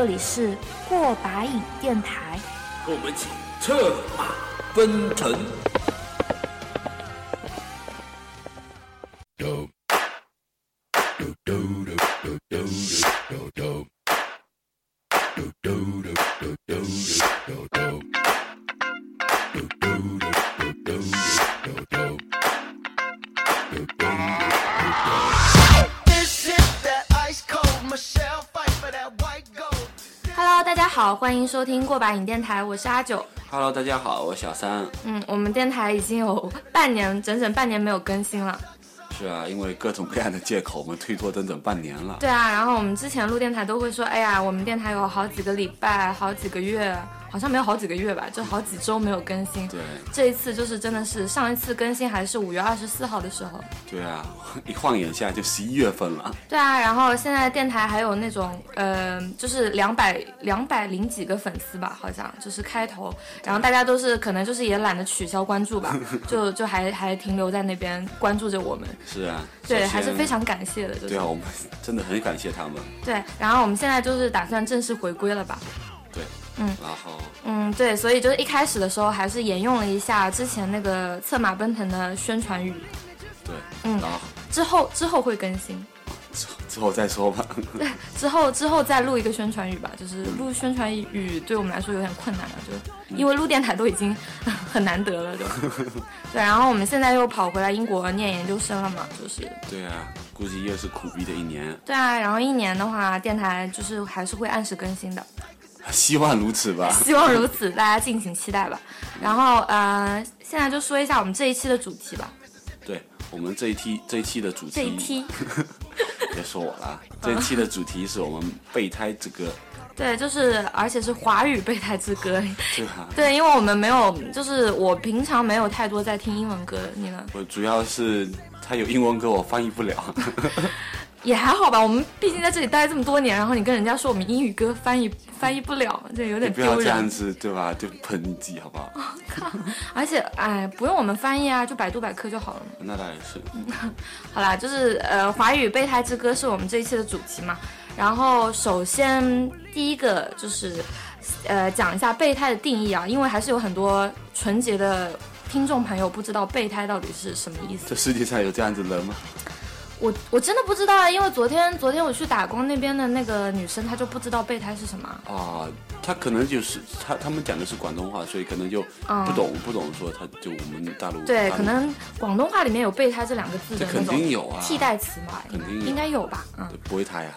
这里是过把瘾电台，我们请策马奔腾。欢迎收听过把瘾电台，我是阿九。Hello，大家好，我小三。嗯，我们电台已经有半年，整整半年没有更新了。是啊，因为各种各样的借口，我们推脱整整半年了。对啊，然后我们之前录电台都会说，哎呀，我们电台有好几个礼拜，好几个月。好像没有好几个月吧，就好几周没有更新。对，这一次就是真的是上一次更新还是五月二十四号的时候。对啊，一晃眼下就十一月份了。对啊，然后现在电台还有那种呃，就是两百两百零几个粉丝吧，好像就是开头，然后大家都是可能就是也懒得取消关注吧，就就还还停留在那边关注着我们。是啊，对，还是非常感谢的。对啊，我们真的很感谢他们。对，然后我们现在就是打算正式回归了吧。对，嗯，然后，嗯，对，所以就是一开始的时候还是沿用了一下之前那个策马奔腾的宣传语，对，嗯，然后之后之后会更新，之后之后再说吧，对，之后之后再录一个宣传语吧，就是录宣传语对我们来说有点困难了，就因为录电台都已经 很难得了，就对，然后我们现在又跑回来英国念研究生了嘛，就是，对啊，估计又是苦逼的一年，对啊，然后一年的话，电台就是还是会按时更新的。希望如此吧，希望如此，大家敬请期待吧。然后，呃，现在就说一下我们这一期的主题吧。对我们这一期这一期的主题，这一期，别说我了。这一期的主题是我们备胎之歌。对，就是而且是华语备胎之歌。对啊。对，因为我们没有，就是我平常没有太多在听英文歌，你呢？我主要是它有英文歌，我翻译不了。也还好吧，我们毕竟在这里待这么多年，然后你跟人家说我们英语歌翻译翻译不了，这有点丢人。不要这样子，对吧？就喷自己好不好？而且，哎，不用我们翻译啊，就百度百科就好了。那倒也是。好啦，就是呃，华语备胎之歌是我们这一期的主题嘛。然后，首先第一个就是，呃，讲一下备胎的定义啊，因为还是有很多纯洁的听众朋友不知道备胎到底是什么意思。这世界上有这样子人吗？我我真的不知道啊，因为昨天昨天我去打工那边的那个女生，她就不知道备胎是什么啊。她可能就是她他们讲的是广东话，所以可能就不懂不懂说，她就我们大陆对，可能广东话里面有备胎这两个字的肯定有啊，替代词嘛，肯定应该有吧？嗯，不会胎呀。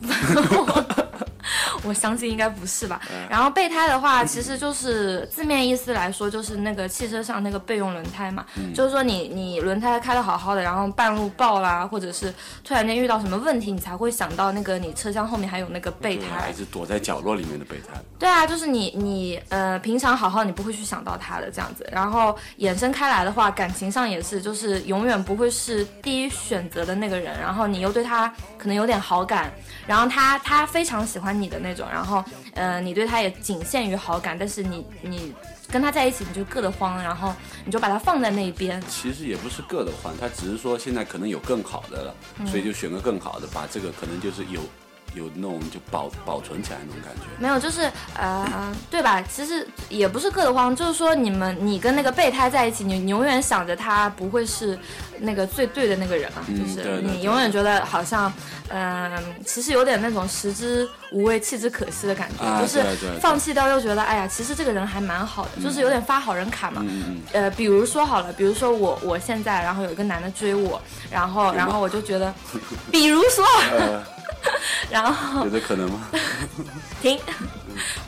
我相信应该不是吧。然后备胎的话，其实就是字面意思来说，就是那个汽车上那个备用轮胎嘛。就是说你你轮胎开的好好的，然后半路爆啦，或者是突然间遇到什么问题，你才会想到那个你车厢后面还有那个备胎。还是躲在角落里面的备胎。对啊，就是你你呃平常好好你不会去想到它的这样子。然后衍生开来的话，感情上也是，就是永远不会是第一选择的那个人。然后你又对他可能有点好感。然后他他非常喜欢你的那种，然后，呃，你对他也仅限于好感，但是你你跟他在一起你就硌得慌，然后你就把他放在那一边。其实也不是硌得慌，他只是说现在可能有更好的了，所以就选个更好的，把这个可能就是有。有那种就保保存起来那种感觉，没有，就是呃，对吧？其实也不是硌得慌，就是说你们你跟那个备胎在一起，你永远想着他不会是那个最对的那个人啊，就是你永远觉得好像，嗯，其实有点那种食之无味弃之可惜的感觉，就是放弃掉又觉得哎呀，其实这个人还蛮好的，就是有点发好人卡嘛。呃，比如说好了，比如说我我现在然后有一个男的追我，然后然后我就觉得，比如说。然后觉得可能吗？停，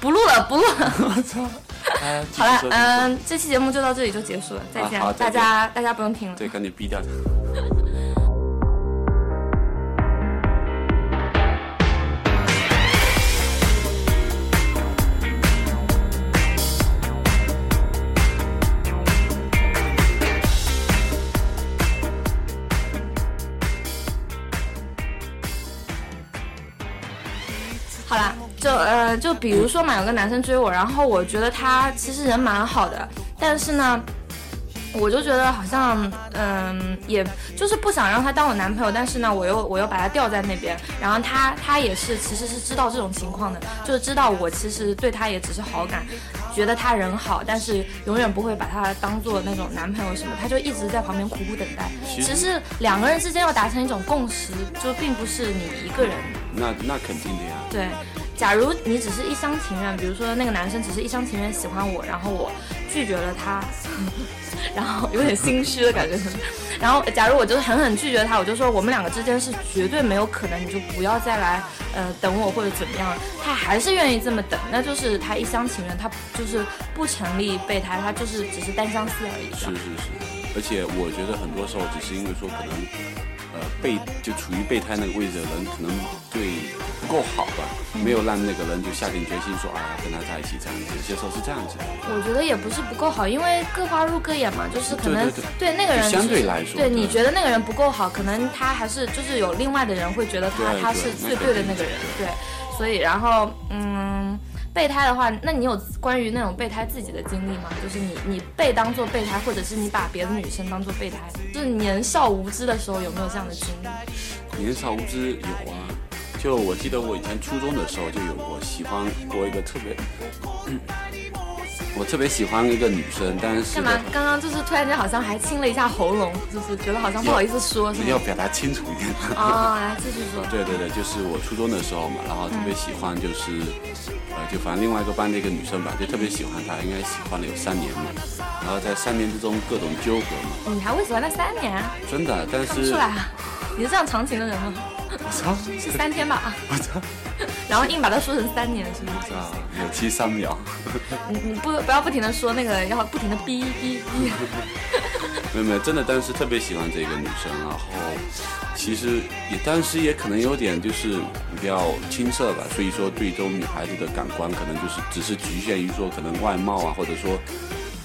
不录了，不录了。我操！好了，嗯，这期节目就到这里就结束了，再见，大家大家不用听了。对，赶紧逼掉呃，就比如说嘛，有个男生追我，然后我觉得他其实人蛮好的，但是呢，我就觉得好像，嗯，也就是不想让他当我男朋友，但是呢，我又我又把他吊在那边，然后他他也是其实是知道这种情况的，就是知道我其实对他也只是好感，觉得他人好，但是永远不会把他当做那种男朋友什么，他就一直在旁边苦苦等待。其实两个人之间要达成一种共识，就并不是你一个人。那那肯定的呀。对。假如你只是一厢情愿，比如说那个男生只是一厢情愿喜欢我，然后我拒绝了他，然后有点心虚的感觉。然后假如我就狠狠拒绝他，我就说我们两个之间是绝对没有可能，你就不要再来呃等我或者怎么样。他还是愿意这么等，那就是他一厢情愿，他就是不成立备胎，他就是只是单相思而已。是是是，而且我觉得很多时候只是因为说可能呃备就处于备胎那个位置的人可能对。不够好吧？没有让那个人就下定决心说，哎呀，跟他在一起这样子。有些时候是这样子。我觉得也不是不够好，因为各花入各眼嘛，就是可能对那个人相对来说，对你觉得那个人不够好，可能他还是就是有另外的人会觉得他他是最对的那个人。对，所以然后嗯，备胎的话，那你有关于那种备胎自己的经历吗？就是你你被当做备胎，或者是你把别的女生当做备胎，就是年少无知的时候有没有这样的经历？年少无知有啊。就我记得我以前初中的时候就有过喜欢过一个特别，我特别喜欢一个女生，但是干嘛？刚刚就是突然间好像还清了一下喉咙，就是觉得好像不好意思说，是要表达清楚一点。啊，来继续说。对对对，就是我初中的时候嘛，然后特别喜欢就是，呃，就反正另外一个班的一个女生吧，就特别喜欢她，应该喜欢了有三年嘛，然后在三年之中各种纠葛嘛。你还会喜欢她三年？真的，但是。看不出来啊，你是这样长情的人吗？我操，是三天吧？我操，然后硬把它说成三年，是不是？啊，有七三秒。你你不不要不停的说那个，要不停的逼逼逼。没有没有，真的当时特别喜欢这个女生，然后其实也当时也可能有点就是比较青涩吧，所以说对这种女孩子的感官可能就是只是局限于说可能外貌啊，或者说。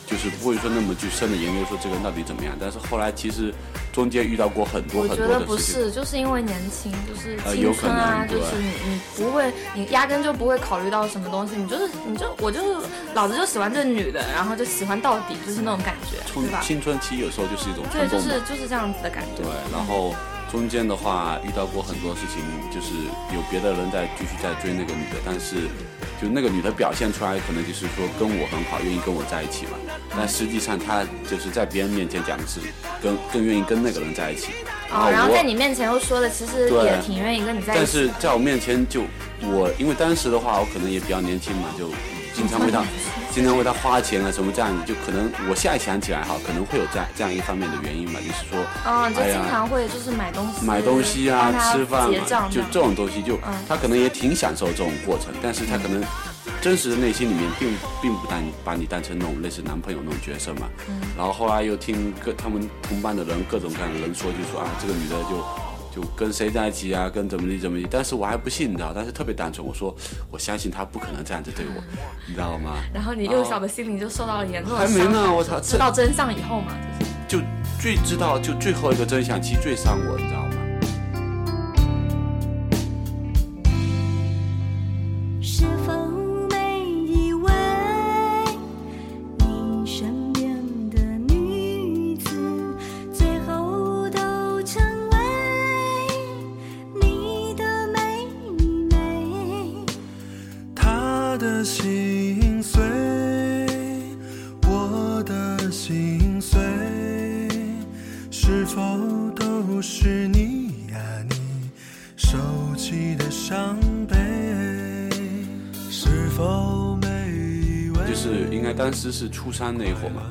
就是不会说那么去深的研究说这个人到底怎么样，但是后来其实中间遇到过很多很多的事情。我觉得不是，就是因为年轻，就是青春啊，就是你你不会，你压根就不会考虑到什么东西，你就是你就我就是老子就喜欢这女的，然后就喜欢到底，就是那种感觉，对吧？青春期有时候就是一种对，就是就是这样子的感觉。对，然后。中间的话遇到过很多事情，就是有别的人在继续在追那个女的，但是就那个女的表现出来，可能就是说跟我很好，愿意跟我在一起嘛。但实际上她就是在别人面前讲的是跟更愿意跟那个人在一起。哦，然后在你面前又说的其实也挺愿意跟你在一起。但是在我面前就我，因为当时的话我可能也比较年轻嘛，就。经常被他，经常为他花钱啊，什么这样子，就可能我现在想起来哈，可能会有这样这样一方面的原因吧，就是说，嗯，就经常会就是买东西，买东西啊，吃饭嘛，就这种东西，就他可能也挺享受这种过程，但是他可能真实的内心里面并并不当把你当成那种类似男朋友那种角色嘛，然后后来又听各他们同班的人各种各样的人说，就说啊，这个女的就。就跟谁在一起啊？跟怎么地怎么地？但是我还不信，你知道？但是特别单纯，我说我相信他不可能这样子对我，你知道吗？然后你幼小的心灵就受到了严重的还没呢，我操！知道真相以后嘛，就是就最知道就最后一个真相，其实最伤我，你知道初三那会儿嘛，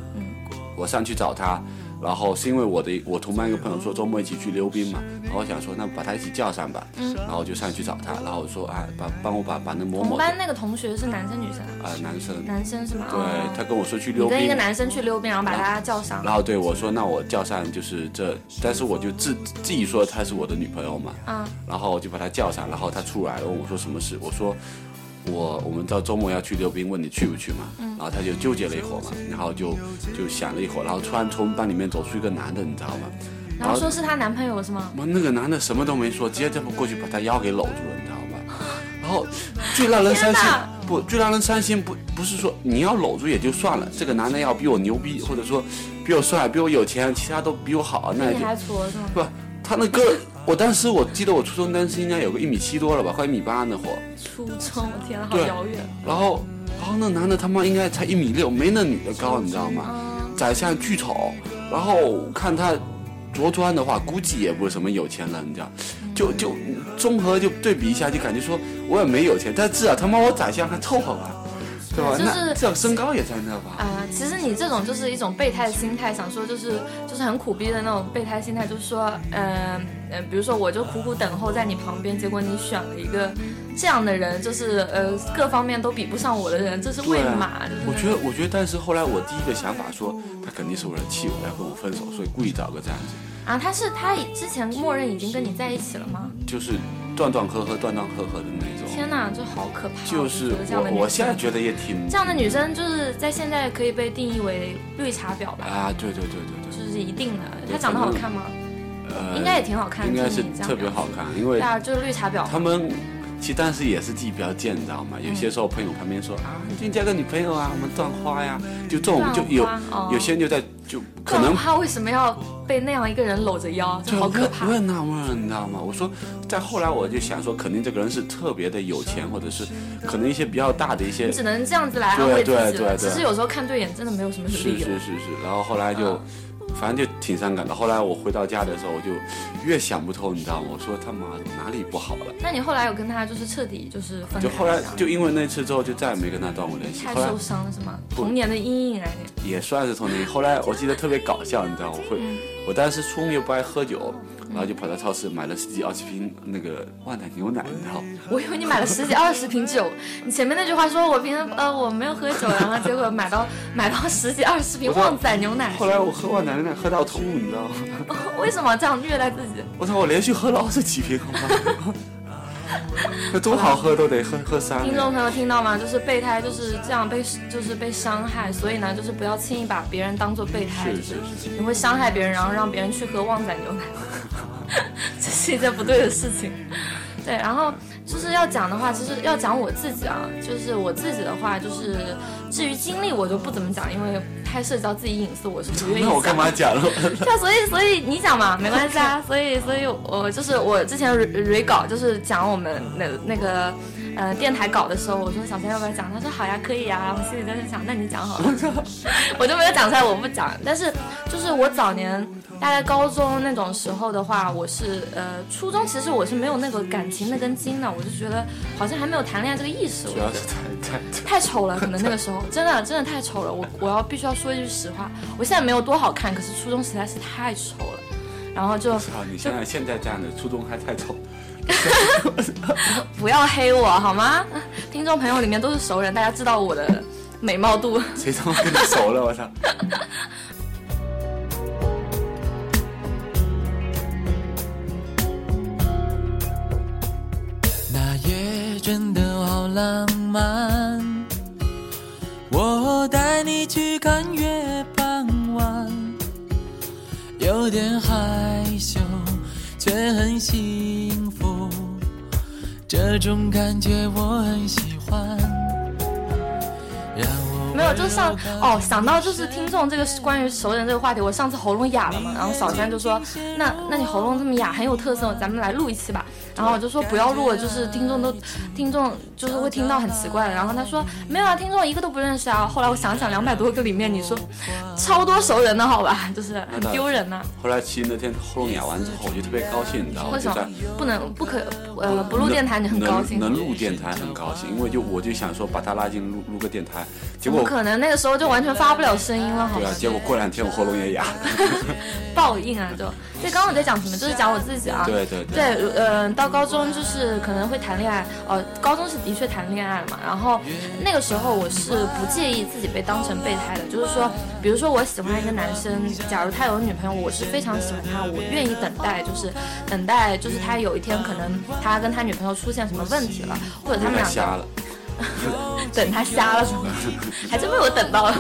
我上去找他，然后是因为我的我同班一个朋友说周末一起去溜冰嘛，然后我想说那把他一起叫上吧，然后就上去找他，然后说哎把帮我把把那某某同班那个同学是男生女生啊？男生。男生是吗？对他跟我说去溜冰，跟一个男生去溜冰，然后把他叫上，然后对我说那我叫上就是这，但是我就自自己说她是我的女朋友嘛，嗯，然后我就把他叫上，然后他出来问我说什么事，我说。我我们到周末要去溜冰，问你去不去嘛？然后他就纠结了一会儿嘛，然后就就想了一会儿，然后突然从班里面走出一个男的，你知道吗？然后说是她男朋友是吗？妈，那个男的什么都没说，直接这么过去把她腰给搂住了，你知道吗？然后最让人伤心，不，最让人伤心不不是说你要搂住也就算了，这个男的要比我牛逼，或者说比我帅，比我有钱，其他都比我好，那你还搓是吗？不，他那个，我当时我记得我初中当时应该有个一米七多了吧，快一米八那会儿。初中，我天呐，好遥远。然后，然后那男的他妈应该才一米六，没那女的高，你知道吗？长相巨丑，然后看他着装的话，估计也不是什么有钱人，你知道？就就综合就对比一下，就感觉说我也没有钱，但至少他妈我长相还凑合吧。对吧？就是这身高也在那吧？啊，其实你这种就是一种备胎的心态，想说就是就是很苦逼的那种备胎心态，就是说，嗯嗯，比如说我就苦苦等候在你旁边，结果你选了一个这样的人，就是呃各方面都比不上我的人，这是为嘛？我觉得，我觉得，但是后来我第一个想法说，他肯定是为了气我，要跟我分手，所以故意找个这样子。啊，他是他之前默认已经跟你在一起了吗？就是。断断合合，断断合合的那种。天哪，这好可怕！就是我，我现在觉得也挺这样的女生，就是在现在可以被定义为绿茶婊吧？啊，对对对对对，就是一定的。她长得好看吗？呃，应该也挺好看，应该是特别好看，因为啊，就是绿茶婊。他们其实当时也是自己比较贱，你知道吗？有些时候朋友旁边说啊，你交个女朋友啊，我们断花呀，就这种就有有些人就在就可能他为什么要？被那样一个人搂着腰，就好可怕。我很纳闷，你知道吗？我说，再后来我就想说，肯定这个人是特别的有钱，或者是可能一些比较大的一些。你只能这样子来安慰自己了。其实有时候看对眼真的没有什么理由。是是是是，然后后来就。反正就挺伤感的。后来我回到家的时候，我就越想不透，你知道吗？我说他妈的哪里不好了？那你后来有跟他就是彻底就是分？就后来就因为那次之后，就再也没跟他断过联系。太受伤了是吗？童年的阴影啊！也算是童年。后来我记得特别搞笑，你知道我会，我当时初中又不爱喝酒。然后就跑到超市买了十几二十瓶那个旺仔牛奶，你知道我以为你买了十几二十瓶酒，你前面那句话说我平时呃我没有喝酒，然后结果买到买到十几二十瓶旺仔牛奶。后来我喝旺仔牛奶喝到吐，你知道吗？为什么这样虐待自己？我操！我连续喝了二十几瓶，好吗？那多好喝都得喝喝三。听众朋友听到吗？就是备胎就是这样被就是被伤害，所以呢就是不要轻易把别人当做备胎，是是是，你会伤害别人，然后让别人去喝旺仔牛奶。这是一件不对的事情，对。然后就是要讲的话，其实要讲我自己啊，就是我自己的话，就是至于经历我就不怎么讲，因为太涉及到自己隐私，我是不愿意。那我干嘛讲了？对，所以所以你讲嘛，没关系啊。所以所以我就是我之前 re 稿就是讲我们那那个。呃，电台稿的时候，我说小三要不要讲？他说好呀，可以呀。我心里在想，那你讲好了，我就没有讲出来，我不讲。但是就是我早年大概高中那种时候的话，我是呃初中，其实我是没有那个感情那根筋的，我就觉得好像还没有谈恋爱这个意识。主要是太太太丑了，可能那个时候真的真的太丑了。我我要必须要说一句实话，我现在没有多好看，可是初中实在是太丑了。然后就你现在现在这样的初中还太丑。不要黑我好吗？听众朋友里面都是熟人，大家知道我的美貌度。谁他妈跟你熟了？我操！那夜真的好浪漫，我带你去看月傍晚，有点害羞，却很幸福。这种感觉我很喜欢。没有，就像哦，想到就是听众这个关于熟人这个话题，我上次喉咙哑了嘛，然后小山就说，那那你喉咙这么哑，很有特色，咱们来录一期吧。然后我就说不要录了，就是听众都听众就是会听到很奇怪的。然后他说没有啊，听众一个都不认识啊。后来我想想，两百多个里面，你说超多熟人的好吧，就是很丢人呐。后来其实那天喉咙哑完之后，我就特别高兴，你知道吗？为什么不能不可呃不录电台？你很高兴？能录电台很高兴，因为就我就想说把他拉进录录个电台，结果可能那个时候就完全发不了声音了，好对啊，结果过两天我喉咙也哑，报应啊就。所以，刚刚我在讲什么？就是讲我自己啊。对对对。对，嗯，到高中就是可能会谈恋爱，呃，高中是的确谈恋爱了嘛。然后那个时候我是不介意自己被当成备胎的，就是说，比如说我喜欢一个男生，假如他有女朋友，我是非常喜欢他，我愿意等待，就是等待，就是他有一天可能他跟他女朋友出现什么问题了，或者他们两个。等他瞎了是吗？还真被我等到了。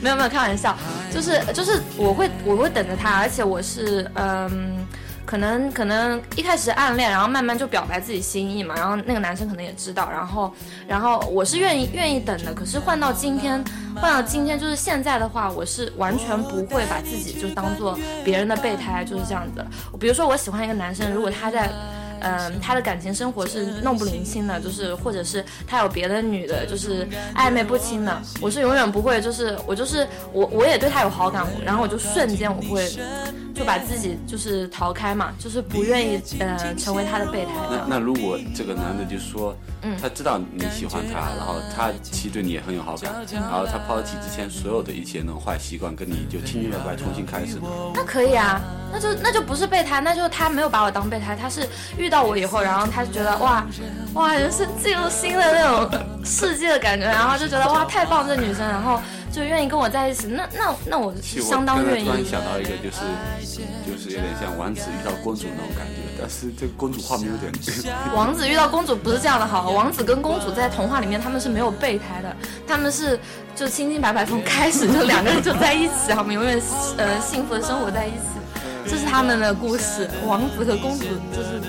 没有没有开玩笑，就是就是我会我会等着他，而且我是嗯，可能可能一开始暗恋，然后慢慢就表白自己心意嘛，然后那个男生可能也知道，然后然后我是愿意愿意等的。可是换到今天，换到今天就是现在的话，我是完全不会把自己就当做别人的备胎，就是这样子。比如说我喜欢一个男生，如果他在。嗯，他的感情生活是弄不灵清的，就是或者是他有别的女的，就是暧昧不清的。我是永远不会，就是我就是我，我也对他有好感，然后我就瞬间我会就把自己就是逃开嘛，就是不愿意呃成为他的备胎。那那如果这个男的就说，嗯，他知道你喜欢他，然后他其实对你也很有好感，然后他抛弃之前所有的一些那种坏习惯，跟你就清清白白重新开始，那可以啊，那就那就不是备胎，那就他没有把我当备胎，他是遇。遇到我以后，然后他就觉得哇哇，人生进入新的那种世界的感觉，然后就觉得哇太棒，这女生，然后就愿意跟我在一起。那那那我相当愿意。突然想到一个，就是就是有点像王子遇到公主那种感觉，但是这个公主画面有点。王子遇到公主不是这样的好，王子跟公主在童话里面他们是没有备胎的，他们是就清清白白从开始就两个人就在一起，他们永远呃幸福的生活在一起。这是他们的故事，王子和公主就是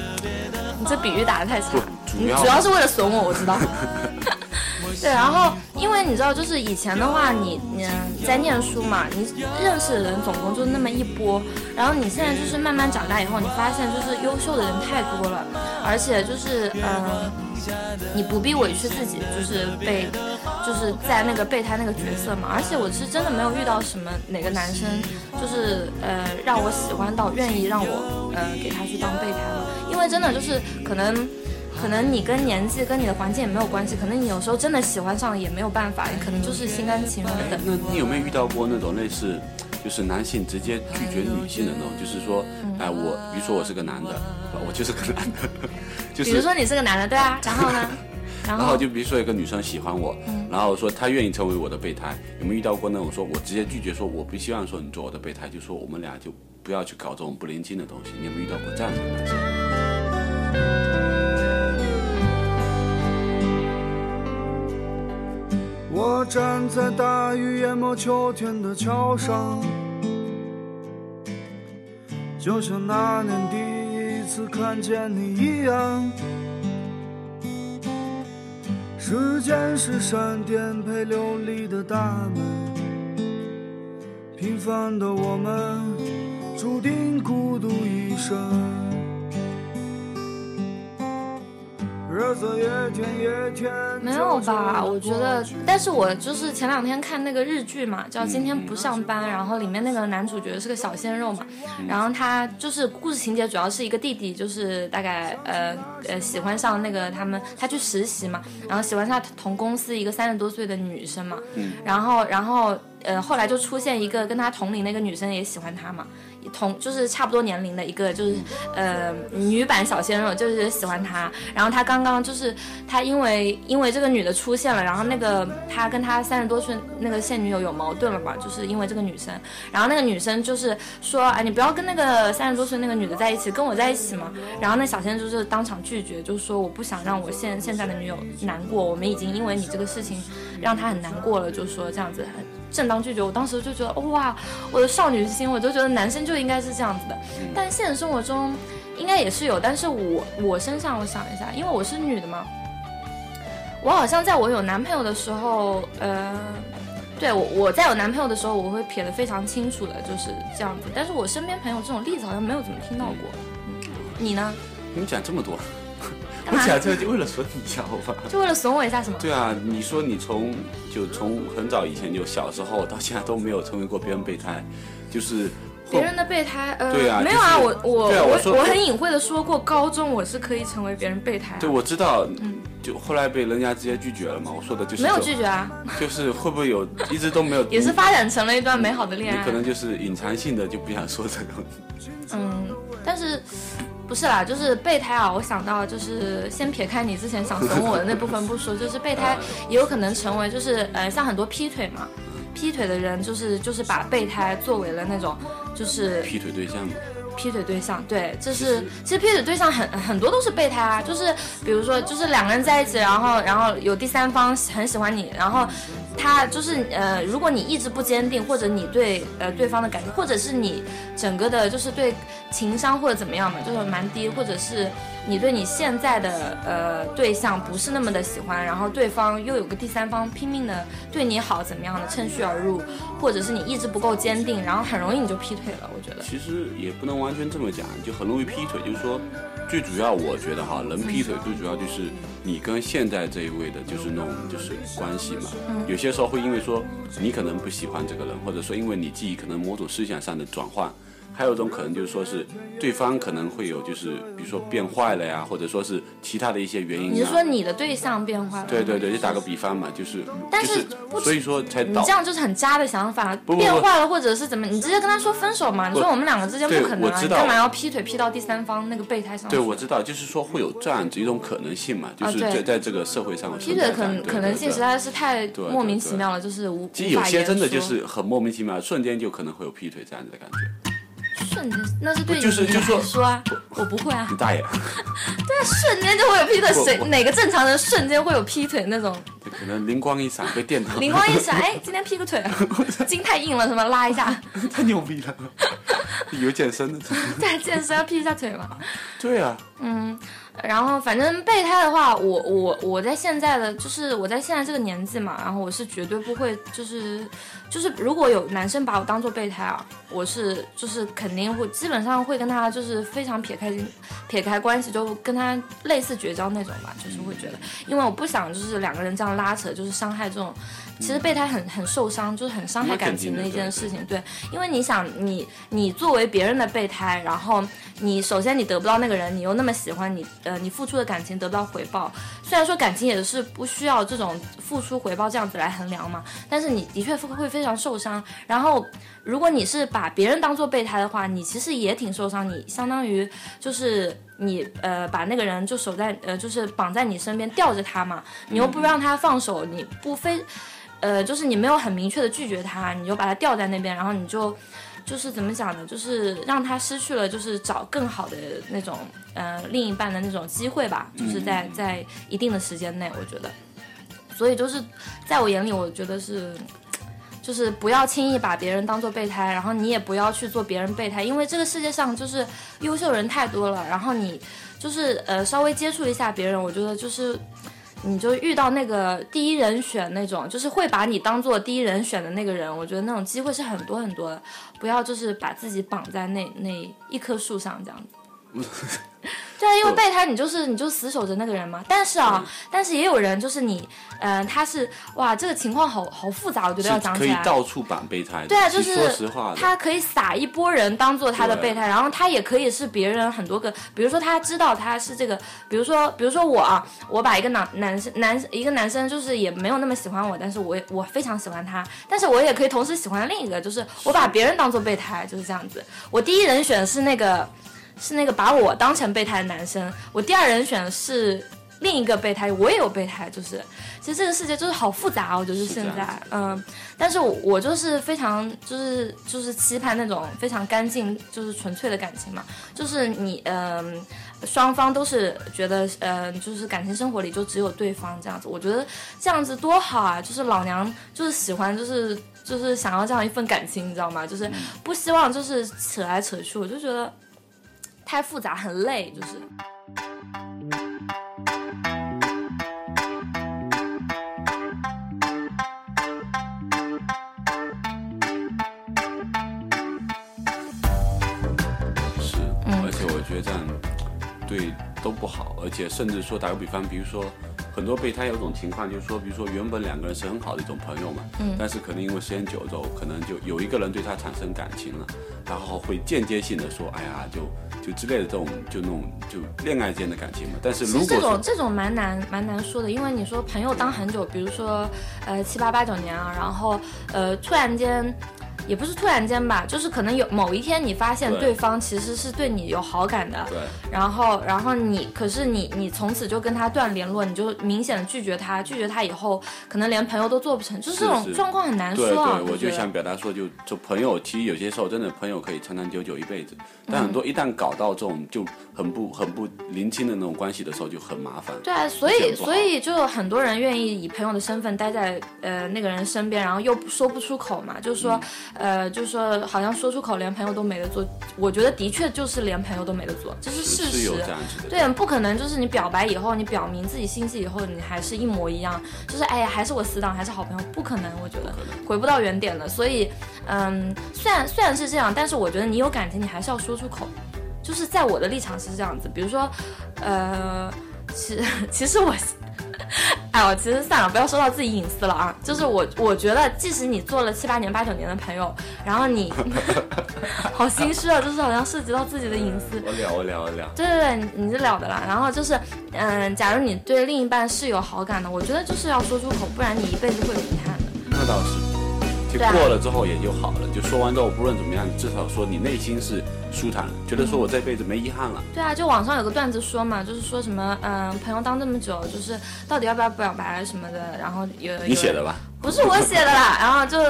你这比喻打的太差，你主要是为了损我，我知道。对，然后因为你知道，就是以前的话，你你在念书嘛，你认识的人总共就那么一波，然后你现在就是慢慢长大以后，你发现就是优秀的人太多了，而且就是嗯，你不必委屈自己，就是被就是在那个备胎那个角色嘛，而且我是真的没有遇到什么哪个男生，就是呃让我喜欢到愿意让我呃给他去当备胎了，因为真的就是可能。可能你跟年纪跟你的环境也没有关系，可能你有时候真的喜欢上了也没有办法，你可能就是心甘情愿的。那你有没有遇到过那种类似，就是男性直接拒绝女性的那种？就是说，哎，我比如说我是个男的，我就是个男的，就是。比如说你是个男的，对啊，然后呢？然后就比如说一个女生喜欢我，然后说她愿意成为我的备胎，有没有遇到过那种说我直接拒绝，说我不希望说你做我的备胎，就说我们俩就不要去搞这种不灵清的东西？你有没有遇到过这样的男生？我站在大雨淹没秋天的桥上，就像那年第一次看见你一样。时间是闪电陪流离的大门，平凡的我们注定孤独一生。没有吧？我觉得，但是我就是前两天看那个日剧嘛，叫《今天不上班》，然后里面那个男主角是个小鲜肉嘛，然后他就是故事情节主要是一个弟弟，就是大概呃呃喜欢上那个他们，他去实习嘛，然后喜欢上同公司一个三十多岁的女生嘛，然后然后呃后来就出现一个跟他同龄的一个女生也喜欢他嘛。同就是差不多年龄的一个，就是呃女版小鲜肉，就是喜欢他。然后他刚刚就是他因为因为这个女的出现了，然后那个他跟他三十多岁那个现女友有矛盾了吧？就是因为这个女生。然后那个女生就是说，哎，你不要跟那个三十多岁那个女的在一起，跟我在一起嘛。然后那小鲜肉就是当场拒绝，就是说我不想让我现现在的女友难过，我们已经因为你这个事情让她很难过了，就说这样子。正当拒绝，我当时就觉得哇，我的少女心，我就觉得男生就应该是这样子的。但现实生活中应该也是有，但是我我身上我想一下，因为我是女的嘛，我好像在我有男朋友的时候，呃，对我我在有男朋友的时候，我会撇得非常清楚的，就是这样子。但是我身边朋友这种例子好像没有怎么听到过。你呢？你讲这么多。我讲这个就为了损你一下，好吧？就为了损我一下什么？对啊，你说你从就从很早以前就小时候到现在都没有成为过别人备胎，就是别人的备胎。呃，对啊，没有啊，我我我我很隐晦的说过，高中我是可以成为别人备胎。对，我知道，嗯，就后来被人家直接拒绝了嘛。我说的就是没有拒绝啊，就是会不会有一直都没有，也是发展成了一段美好的恋爱。你可能就是隐藏性的就不想说这个。嗯，但是。不是啦，就是备胎啊！我想到就是先撇开你之前想损我的那部分不说，就是备胎也有可能成为就是呃像很多劈腿嘛，劈腿的人就是就是把备胎作为了那种就是劈腿对象嘛。劈腿对象，对，就是其实劈腿对象很很多都是备胎啊，就是比如说就是两个人在一起，然后然后有第三方很喜欢你，然后他就是呃，如果你意志不坚定，或者你对呃对方的感觉，或者是你整个的就是对情商或者怎么样嘛，就是蛮低，或者是你对你现在的呃对象不是那么的喜欢，然后对方又有个第三方拼命的对你好，怎么样的趁虚而入，或者是你意志不够坚定，然后很容易你就劈腿了。我觉得其实也不能完全这么讲，就很容易劈腿，就是说最主要我觉得哈，能劈腿最主要就是你跟现在这一位的就是那种就是关系嘛，有些时候会因为说你可能不喜欢这个人，或者说因为你自己可能某种思想上的转换。还有一种可能就是说是对方可能会有就是比如说变坏了呀，或者说是其他的一些原因。你是说你的对象变坏了？对对对，就打个比方嘛，就是。但是所以说才。你这样就是很渣的想法。变坏了或者是怎么？你直接跟他说分手嘛？你说我们两个之间不可能啊，干嘛要劈腿劈到第三方那个备胎上？对，我知道，就是说会有这样子一种可能性嘛，就是在在这个社会上。劈腿可可能性实在是太莫名其妙了，就是无。其实有些真的就是很莫名其妙，瞬间就可能会有劈腿这样子的感觉。瞬间，那是对你来说啊，我不会啊。你大爷！对啊，瞬间就会有劈腿，谁哪个正常人瞬间会有劈腿那种？可能灵光一闪被电到。灵光一闪，哎，今天劈个腿，筋太硬了什么？拉一下。太牛逼了！有健身的。对，健身要劈一下腿嘛。对啊。嗯。然后，反正备胎的话，我我我在现在的就是我在现在这个年纪嘛，然后我是绝对不会就是就是如果有男生把我当做备胎啊，我是就是肯定会基本上会跟他就是非常撇开撇开关系，就跟他类似绝交那种吧，就是会觉得，因为我不想就是两个人这样拉扯，就是伤害这种。其实备胎很很受伤，就是很伤害感情的一件事情。对，因为你想，你你作为别人的备胎，然后你首先你得不到那个人，你又那么喜欢你，呃，你付出的感情得不到回报。虽然说感情也是不需要这种付出回报这样子来衡量嘛，但是你的确会会非常受伤。然后，如果你是把别人当做备胎的话，你其实也挺受伤。你相当于就是你呃把那个人就守在呃就是绑在你身边吊着他嘛，你又不让他放手，你不非。呃，就是你没有很明确的拒绝他，你就把他吊在那边，然后你就，就是怎么讲呢？就是让他失去了就是找更好的那种呃另一半的那种机会吧。就是在在一定的时间内，我觉得，所以就是在我眼里，我觉得是，就是不要轻易把别人当做备胎，然后你也不要去做别人备胎，因为这个世界上就是优秀人太多了。然后你就是呃稍微接触一下别人，我觉得就是。你就遇到那个第一人选那种，就是会把你当做第一人选的那个人，我觉得那种机会是很多很多的，不要就是把自己绑在那那一棵树上这样子。对啊，因为备胎你就是你就死守着那个人嘛。但是啊，但是也有人就是你，嗯，他是哇，这个情况好好复杂，我觉得要讲起来。可以到处绑备胎。对啊，就是说实话，他可以撒一波人当做他的备胎，然后他也可以是别人很多个，比如说他知道他是这个，比如说比如说我啊，我把一个男男生男一个男生就是也没有那么喜欢我，但是我我非常喜欢他，但是我也可以同时喜欢另一个，就是我把别人当做备胎，就是这样子。我第一人选是那个。是那个把我当成备胎的男生，我第二人选是另一个备胎，我也有备胎，就是其实这个世界就是好复杂，我觉得现在，嗯，但是我我就是非常就是就是期盼那种非常干净就是纯粹的感情嘛，就是你嗯双方都是觉得嗯就是感情生活里就只有对方这样子，我觉得这样子多好啊，就是老娘就是喜欢就是就是想要这样一份感情，你知道吗？就是不希望就是扯来扯去，我就觉得。太复杂，很累，就是。是，而且我觉得这样对都不好，而且甚至说打个比方，比如说。很多备胎有种情况，就是说，比如说原本两个人是很好的一种朋友嘛，嗯，但是可能因为时间久之后，可能就有一个人对他产生感情了，然后会间接性的说，哎呀，就就之类的这种，就那种就恋爱间的感情嘛。但是如果这种这种蛮难蛮难说的，因为你说朋友当很久，比如说呃七八八九年啊，然后呃突然间。也不是突然间吧，就是可能有某一天你发现对方其实是对你有好感的，对，然后然后你可是你你从此就跟他断联络，你就明显的拒绝他，拒绝他以后可能连朋友都做不成，就是这种状况很难说。对对，我就想表达说，就就朋友，其实有些时候真的朋友可以长长久久一辈子，但很多一旦搞到这种就很不很不临清的那种关系的时候就很麻烦。对啊，所以所以就很多人愿意以朋友的身份待在呃那个人身边，然后又说不出口嘛，就是说。呃，就是说好像说出口连朋友都没得做，我觉得的确就是连朋友都没得做，这是事实。对，不可能就是你表白以后，你表明自己心迹以后，你还是一模一样，就是哎呀，还是我死党，还是好朋友，不可能，我觉得回不到原点了。所以，嗯，虽然虽然是这样，但是我觉得你有感情，你还是要说出口。就是在我的立场是这样子，比如说，呃，其 其实我。哎，我其实算了，不要说到自己隐私了啊。就是我，我觉得，即使你做了七八年、八九年的朋友，然后你，好心虚啊，就是好像涉及到自己的隐私。我了，我了，我了。对对对，你就了的啦。然后就是，嗯，假如你对另一半是有好感的，我觉得就是要说出口，不然你一辈子会有遗憾的。那倒是。就过了之后也就好了，就说完之后，不论怎么样，至少说你内心是舒坦了，觉得说我这辈子没遗憾了。对啊，就网上有个段子说嘛，就是说什么，嗯，朋友当这么久，就是到底要不要表白什么的，然后有你写的吧？不是我写的啦，然后就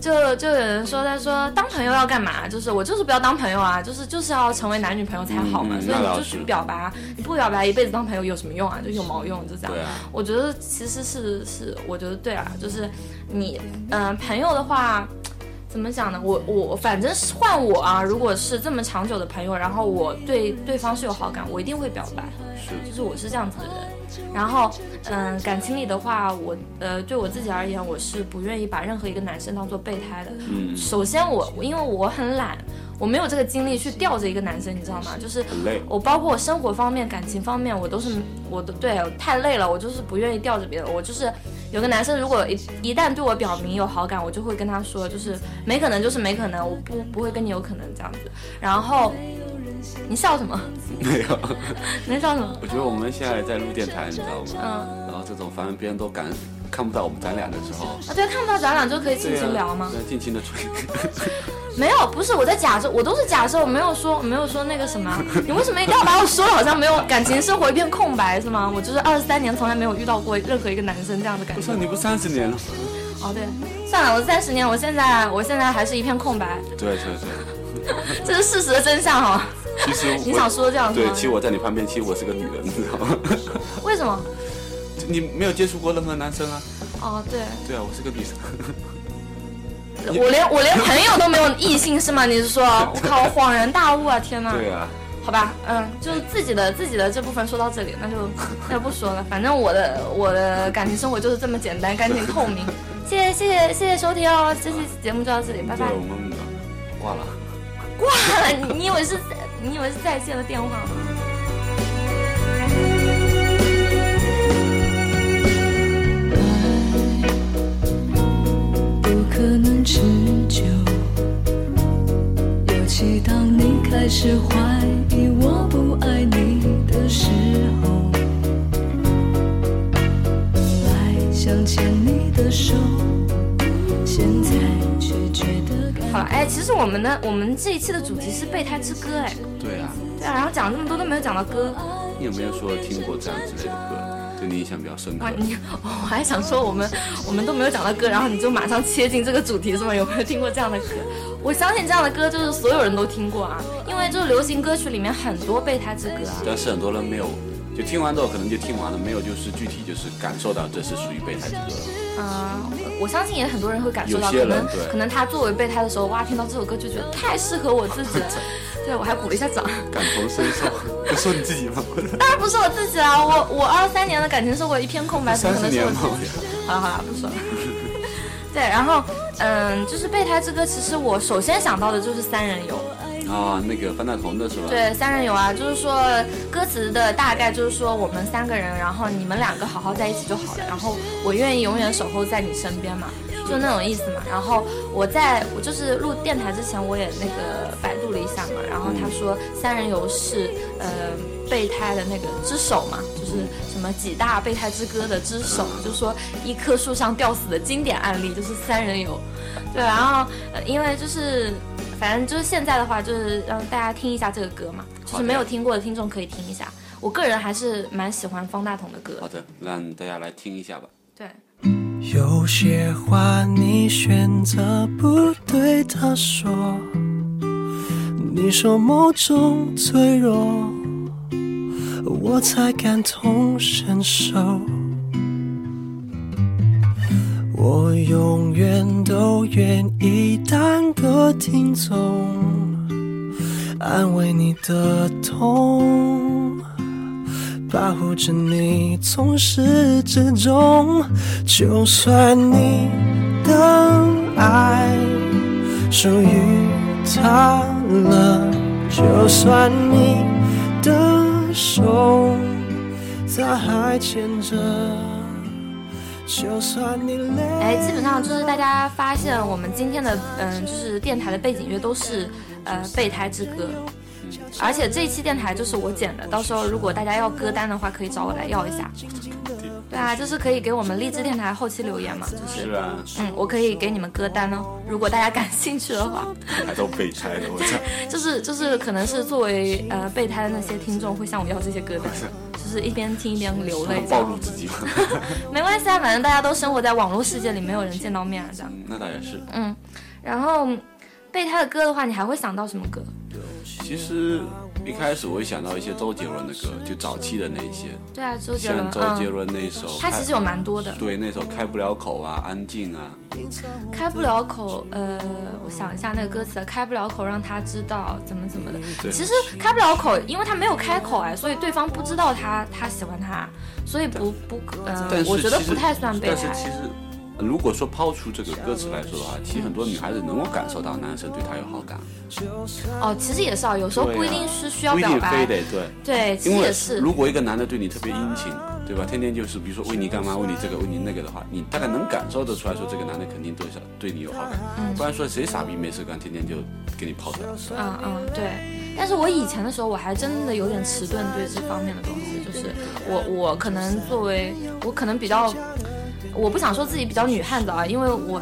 就就有人说，他说当朋友要干嘛？就是我就是不要当朋友啊，就是就是要成为男女朋友才好嘛，所以你就去表白，你不表白一辈子当朋友有什么用啊？就有毛用？就这样。我觉得其实是是，我觉得对啊，就是你嗯朋友的话。怎么讲呢？我我反正是换我啊，如果是这么长久的朋友，然后我对对方是有好感，我一定会表白。是，就是我是这样子的人。然后，嗯，感情里的话，我呃，对我自己而言，我是不愿意把任何一个男生当做备胎的。嗯。首先，我因为我很懒。我没有这个精力去吊着一个男生，你知道吗？就是我包括我生活方面、感情方面，我都是我都对太累了，我就是不愿意吊着别人。我就是有个男生，如果一一旦对我表明有好感，我就会跟他说，就是没可能，就是没可能，我不不会跟你有可能这样子。然后你笑什么？没有，能笑什么？我觉得我们现在在录电台，你知道吗？嗯。然后这种反正别人都感看不到我们咱俩的时候啊，对，看不到咱俩就可以尽情聊吗？尽情的吹。没有，不是我在假设，我都是假设，我没有说，没有说那个什么。你为什么一定要把我说的好像没有感情生活一片空白是吗？我就是二十三年从来没有遇到过任何一个男生这样的感觉。不是你不三十年了？哦对，算了，我三十年，我现在我现在还是一片空白。对对对，这是事实的真相哈。其实 你想说这样对，其实我在你旁边，其实我是个女人，你知道吗？为什么？你没有接触过任何男生啊？哦对。对啊，我是个女生。我连我连朋友都没有异性是吗？你是说？我 靠，我恍然大悟啊！天哪！对啊。好吧，嗯，就自己的自己的这部分说到这里，那就那就不说了。反正我的我的感情生活就是这么简单、干净、透明。谢谢谢谢谢谢收听哦，这期节目就到这里，拜拜。我们挂了。挂了？你以为是？你以为是在线的电话吗？爱不可能持久，尤其当你开始怀疑我不爱你的时候。本来想牵你的手，现在却觉得……好了，哎，其实我们的我们这一期的主题是备胎之歌，哎。对啊。对啊，然后讲了这么多都没有讲到歌。你有没有说听过这样之类的歌？对你印象比较深刻。你，我还想说我们，我们都没有讲到歌，然后你就马上切进这个主题是吗？有没有听过这样的歌？我相信这样的歌就是所有人都听过啊，因为就是流行歌曲里面很多备胎之歌啊。但是很多人没有，就听完之后可能就听完了，没有就是具体就是感受到这是属于备胎之歌。嗯，我相信也很多人会感受到，可能可能他作为备胎的时候，哇，听到这首歌就觉得太适合我自己。对，我还鼓了一下掌，感同身受。不说你自己吗？当然不是我自己啊，我我二三年的感情生活一片空白，怎么可能是我自己？好了好了，不说了。对，然后嗯，就是备胎之歌，其实我首先想到的就是三人游。啊，那个方大同的是吧？对，三人游啊，就是说歌词的大概就是说我们三个人，然后你们两个好好在一起就好了，然后我愿意永远守候在你身边嘛。就那种意思嘛，然后我在我就是录电台之前，我也那个百度了一下嘛，然后他说三人游是呃备胎的那个之首嘛，就是什么几大备胎之歌的之首，就是说一棵树上吊死的经典案例就是三人游，对，然后呃因为就是反正就是现在的话就是让大家听一下这个歌嘛，就是没有听过的听众可以听一下，我个人还是蛮喜欢方大同的歌。好的，让大家来听一下吧。对。有些话你选择不对他说，你说某种脆弱，我才感同身受。我永远都愿意当个听从，安慰你的痛，保护着你从始至终。就算你的爱属于他了，就算你的手他还牵着。哎，基本上就是大家发现我们今天的嗯，就是电台的背景乐都是呃备胎之歌，而且这一期电台就是我剪的，到时候如果大家要歌单的话，可以找我来要一下。对啊，就是可以给我们励志电台后期留言嘛，就是是啊，嗯，我可以给你们歌单哦，如果大家感兴趣的话。还都备胎的，我操！就是就是可能是作为呃备胎的那些听众会向我要这些歌单。就是一边听一边流泪，暴露自己 没关系啊，反正大家都生活在网络世界里，没有人见到面啊，这样。那倒也是。嗯，然后背他的歌的话，你还会想到什么歌？其实。一开始我会想到一些周杰伦的歌，就早期的那些。对啊，周杰伦。像周杰伦那首。他其实有蛮多的。对，那首开不了口啊，安静啊。开不了口，呃，我想一下那个歌词，开不了口让他知道怎么怎么的。其实开不了口，因为他没有开口哎，所以对方不知道他他喜欢他，所以不不呃，我觉得不太算备胎。如果说抛出这个歌词来说的话，其实很多女孩子能够感受到男生对她有好感。哦，其实也是啊，有时候不一定是需要表白。不一定非得对。对，其实也是。如果一个男的对你特别殷勤，对吧？天天就是比如说为你干嘛，为你这个，为你那个的话，你大概能感受得出来说这个男的肯定对对你有好感。嗯。不然说谁傻逼没事干，天天就给你抛出来。嗯嗯，对。但是我以前的时候，我还真的有点迟钝对这方面的东西，就是我我可能作为我可能比较。我不想说自己比较女汉子啊，因为我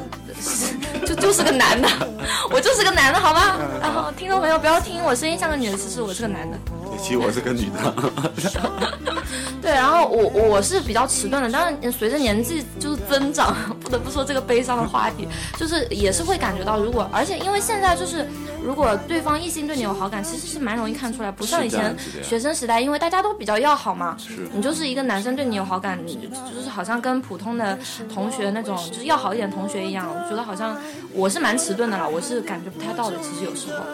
就就是个男的，我就是个男的，好吗？然后听众朋友不要听我声音像个女的，其实我是个男的。其实我是个女的。对，然后我我是比较迟钝的，当然随着年纪就是增长，不得不说这个悲伤的话题，就是也是会感觉到，如果而且因为现在就是。如果对方异性对你有好感，其实是蛮容易看出来，不像以前学生时代，因为大家都比较要好嘛。你就是一个男生对你有好感，你就是好像跟普通的同学那种就是要好一点同学一样，我觉得好像我是蛮迟钝的了，我是感觉不太到的。其实有时候。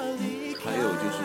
还有就是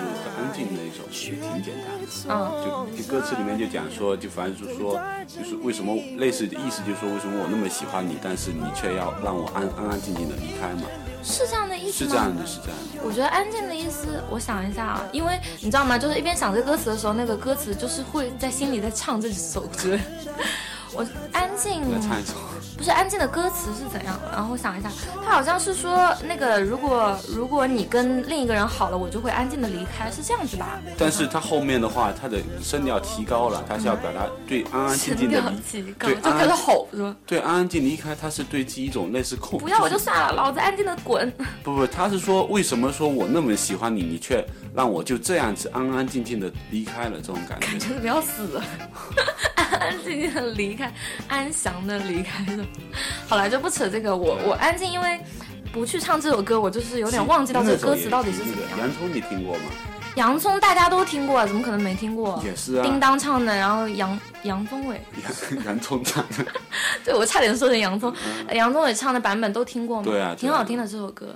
首也挺简单，嗯，就就歌词里面就讲说，就反正就是说，就是为什么类似的意思就是说，为什么我那么喜欢你，但是你却要让我安安安静静的离开嘛。是这样的意思吗？是这样的，是这样的。我觉得安静的意思，我想一下啊，因为你知道吗？就是一边想这歌词的时候，那个歌词就是会在心里在唱这首歌。我安静。唱一首。不是安静的歌词是怎样？然后想一下，他好像是说那个，如果如果你跟另一个人好了，我就会安静的离开，是这样子吧？但是他后面的话，他的声调提高了，他是要表达对安安静静的离，对，就开始吼是吧？对，安安静离开，他是对自己一种类似控。不要我就算了，老子安静的滚。不不，他是说为什么说我那么喜欢你，你却让我就这样子安安静静的离开了，这种感觉。感觉不要死，安安静静的离开，安详的离开了。好了，就不扯这个。我我安静，因为不去唱这首歌，我就是有点忘记到这个歌词到底是怎么样。洋葱你听过吗？洋葱大家都听过，怎么可能没听过？也是啊。叮当唱的，然后杨杨宗纬。洋洋葱唱的。对，我差点说成洋葱。杨宗纬唱的版本都听过吗？对啊，挺好听的这首歌。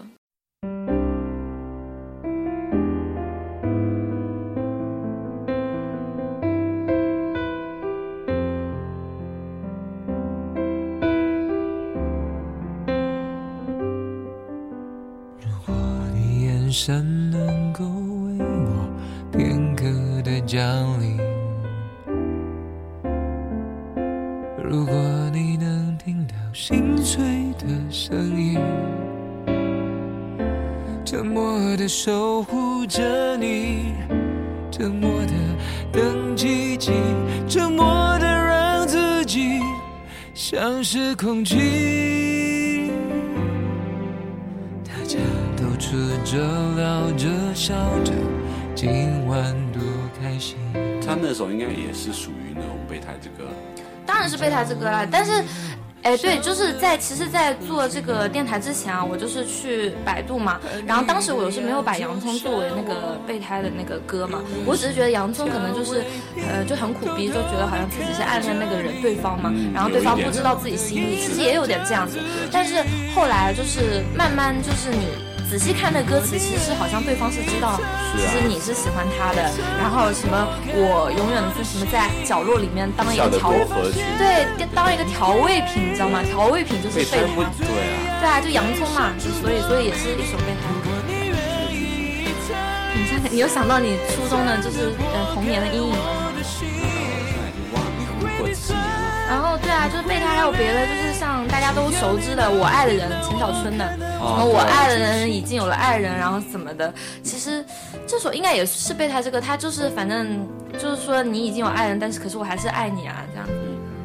神能够为我片刻的降临。如果你能听到心碎的声音，沉默的守护着你，沉默的等奇迹，沉默的让自己像是空气。着聊着笑着，今晚多开心。他那首应该也是属于那种备胎之歌，当然是备胎之歌啦。但是，哎，对，就是在其实，在做这个电台之前啊，我就是去百度嘛。然后当时我是没有把洋葱作为那个备胎的那个歌嘛，我只是觉得洋葱可能就是，呃，就很苦逼，就觉得好像自己是暗恋那个人对方嘛，然后对方不知道自己心意，其实也有点这样子。但是后来就是慢慢就是你。仔细看那歌词，其实是好像对方是知道，其实你是喜欢他的。然后什么，我永远是什么在角落里面当一个调，对，当一个调味品，你知道吗？调味品就是备胎，对啊，对啊，就洋葱嘛，所以所以也是一首备胎。你看，你有想到你初中的就是呃童年的阴影吗？然后对啊，就是备胎，还有别的，就是像大家都熟知的《我爱的人》，陈小春的，什么我爱的人已经有了爱人，然后怎么的？其实这首应该也是备胎，这个他就是反正就是说你已经有爱人，但是可是我还是爱你啊，这样子。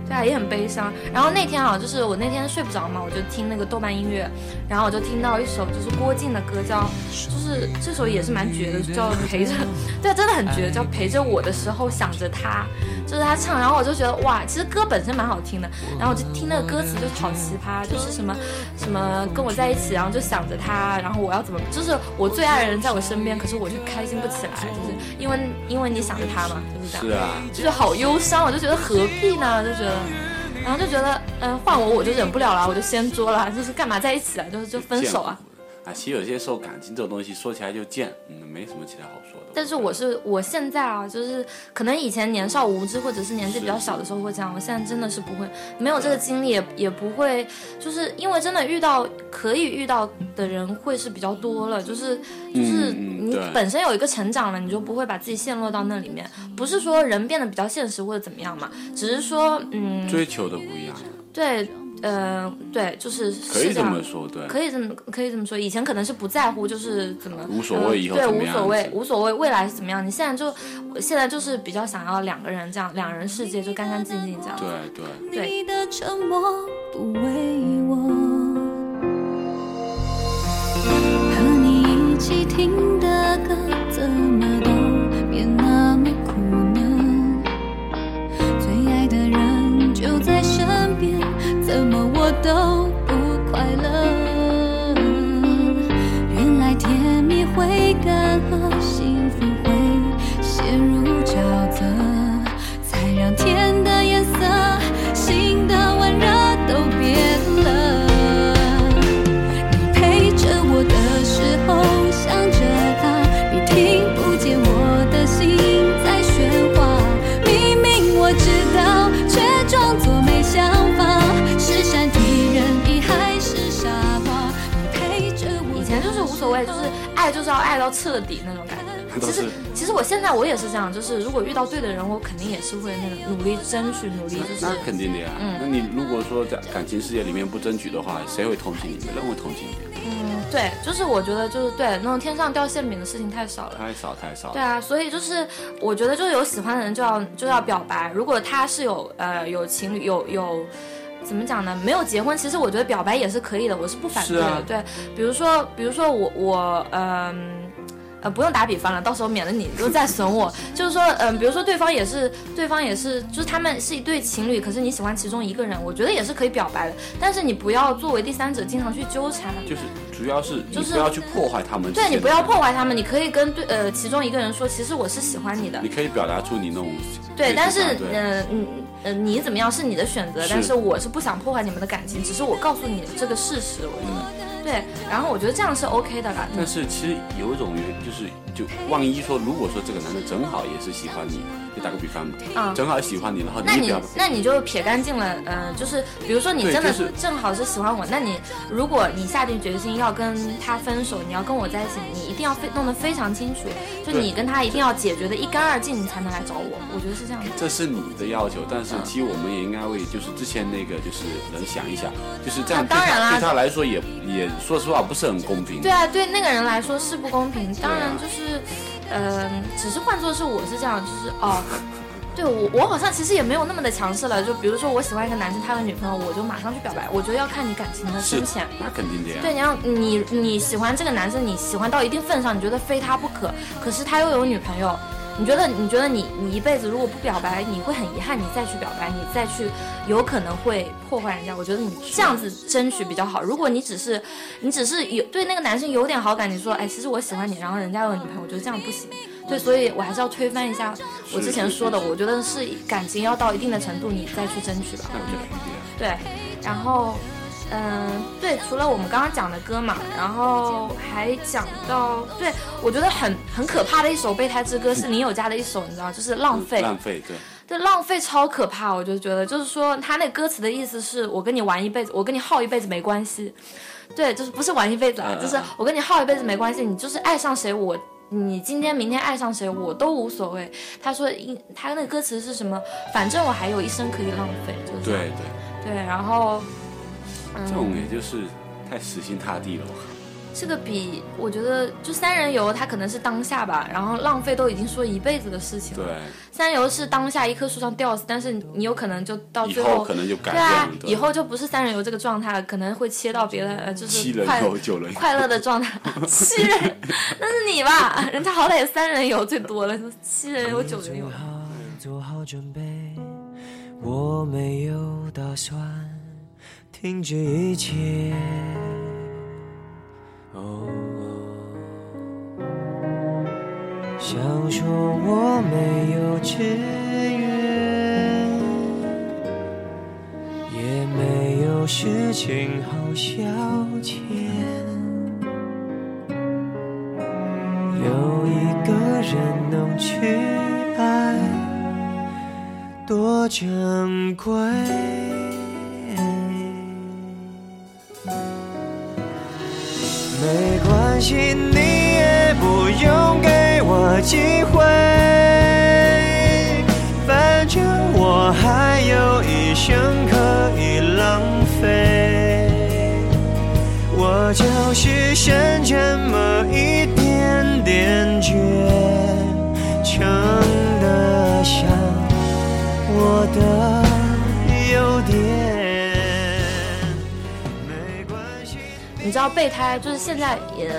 对啊，也很悲伤。然后那天啊，就是我那天睡不着嘛，我就听那个豆瓣音乐，然后我就听到一首就是郭靖的歌，叫就是这首也是蛮绝的，叫陪着，对，啊真的很绝，叫陪着我的时候想着他，就是他唱，然后我就觉得哇，其实歌本身蛮好听的，然后我就听那个歌词就好奇葩，就是什么什么跟我在一起，然后就想着他，然后我要怎么，就是我最爱的人在我身边，可是我就开心不起来，就是因为因为你想着他嘛，就是这样，是啊，就是好忧伤，我就觉得何必呢，就觉得。然后就觉得，嗯，换我我就忍不了了，我就掀桌了，就是干嘛在一起啊？就是就分手啊。啊，其实有些时候感情这种东西说起来就贱，嗯，没什么其他好说的。但是我是我现在啊，就是可能以前年少无知或者是年纪比较小的时候会这样，我现在真的是不会，没有这个经历也也不会，就是因为真的遇到可以遇到的人会是比较多了，就是就是你本身有一个成长了，你就不会把自己陷落到那里面。不是说人变得比较现实或者怎么样嘛，只是说嗯，追求的不一样。对。嗯，对，就是可以这么说，对，可以这么可以这么说。以前可能是不在乎，就是怎么无所谓以后对无所谓无所谓未来是怎么样。你现在就现在就是比较想要两个人这样，两人世界就干干净净这样。对对对。和你一起听的歌怎么都不快乐？原来甜蜜会更爱到彻底那种感觉。其实，其实我现在我也是这样，就是如果遇到对的人，我肯定也是会那个努力争取，努力就是。那肯定的呀。嗯。那你如果说在感情世界里面不争取的话，谁会同情你？没人会同情你。嗯，对，就是我觉得就是对那种天上掉馅饼的事情太少了。太少太少。对啊，所以就是我觉得就是有喜欢的人就要就要表白。如果他是有呃有情侣有有。怎么讲呢？没有结婚，其实我觉得表白也是可以的，我是不反对的。对，比如说，比如说我我嗯呃不用打比方了，到时候免得你又再损我。就是说，嗯，比如说对方也是对方也是，就是他们是一对情侣，可是你喜欢其中一个人，我觉得也是可以表白的。但是你不要作为第三者经常去纠缠。就是主要是就是不要去破坏他们。对你不要破坏他们，你可以跟对呃其中一个人说，其实我是喜欢你的。你可以表达出你那种。对，但是嗯嗯。嗯，你怎么样是你的选择，但是。我是不想破坏你们的感情，只是我告诉你这个事实，我觉得对。然后我觉得这样是 OK 的啦。但是其实有一种原就是，就万一说，如果说这个男的正好也是喜欢你。就打个比方嘛，啊，正好喜欢你，然后那你那你就撇干净了，嗯，就是比如说你真的是正好是喜欢我，那你如果你下定决心要跟他分手，你要跟我在一起，你一定要非弄得非常清楚，就你跟他一定要解决的一干二净，你才能来找我。我觉得是这样的。这是你的要求，但是其实我们也应该为就是之前那个就是能想一想，就是这样。当然啦，对他来说也也说实话不是很公平。对啊，对那个人来说是不公平。当然就是。嗯，只是换做是我是这样，就是哦，对我我好像其实也没有那么的强势了。就比如说我喜欢一个男生，他有女朋友，我就马上去表白。我觉得要看你感情的深浅。那肯定的呀。对，你要你你喜欢这个男生，你喜欢到一定份上，你觉得非他不可，可是他又有女朋友。你觉得？你觉得你你一辈子如果不表白，你会很遗憾。你再去表白，你再去，有可能会破坏人家。我觉得你这样子争取比较好。如果你只是，你只是有对那个男生有点好感，你说，哎，其实我喜欢你，然后人家有女朋友，我觉得这样不行。对，所以我还是要推翻一下我之前说的。我觉得是感情要到一定的程度，你再去争取吧。我觉得，对。然后，嗯，对，除了我们刚刚讲的歌嘛，然后还讲到，对我觉得很很可怕的一首备胎之歌是林宥嘉的一首，你知道，就是浪费。浪费，对。对，浪费超可怕，我就觉得，就是说他那歌词的意思是我跟你玩一辈子，我跟你耗一辈子没关系。对，就是不是玩一辈子，啊，就是我跟你耗一辈子没关系，你就是爱上谁，我你今天明天爱上谁我都无所谓。他说，他那个歌词是什么？反正我还有一生可以浪费，就是。对对对，然后。这种也就是太死心塌地了。这个比我觉得就三人游，它可能是当下吧，然后浪费都已经说一辈子的事情了。对，三人游是当下一棵树上吊死，但是你有可能就到最后可能就改变了。对啊，以后就不是三人游这个状态了，可能会切到别的，就是七人游、九人快乐的状态。七人，那是你吧？人家好歹有三人游最多了，七人游、九人游。做好准备，我没有打算停止一切。想说我没有志愿，也没有事情好消遣。有一个人能去爱，多珍贵。没关系，你也不用给。我机会，反正我还有一生可以浪费。我就是剩这么一点点倔，撑得下我的知道备胎就是现在也。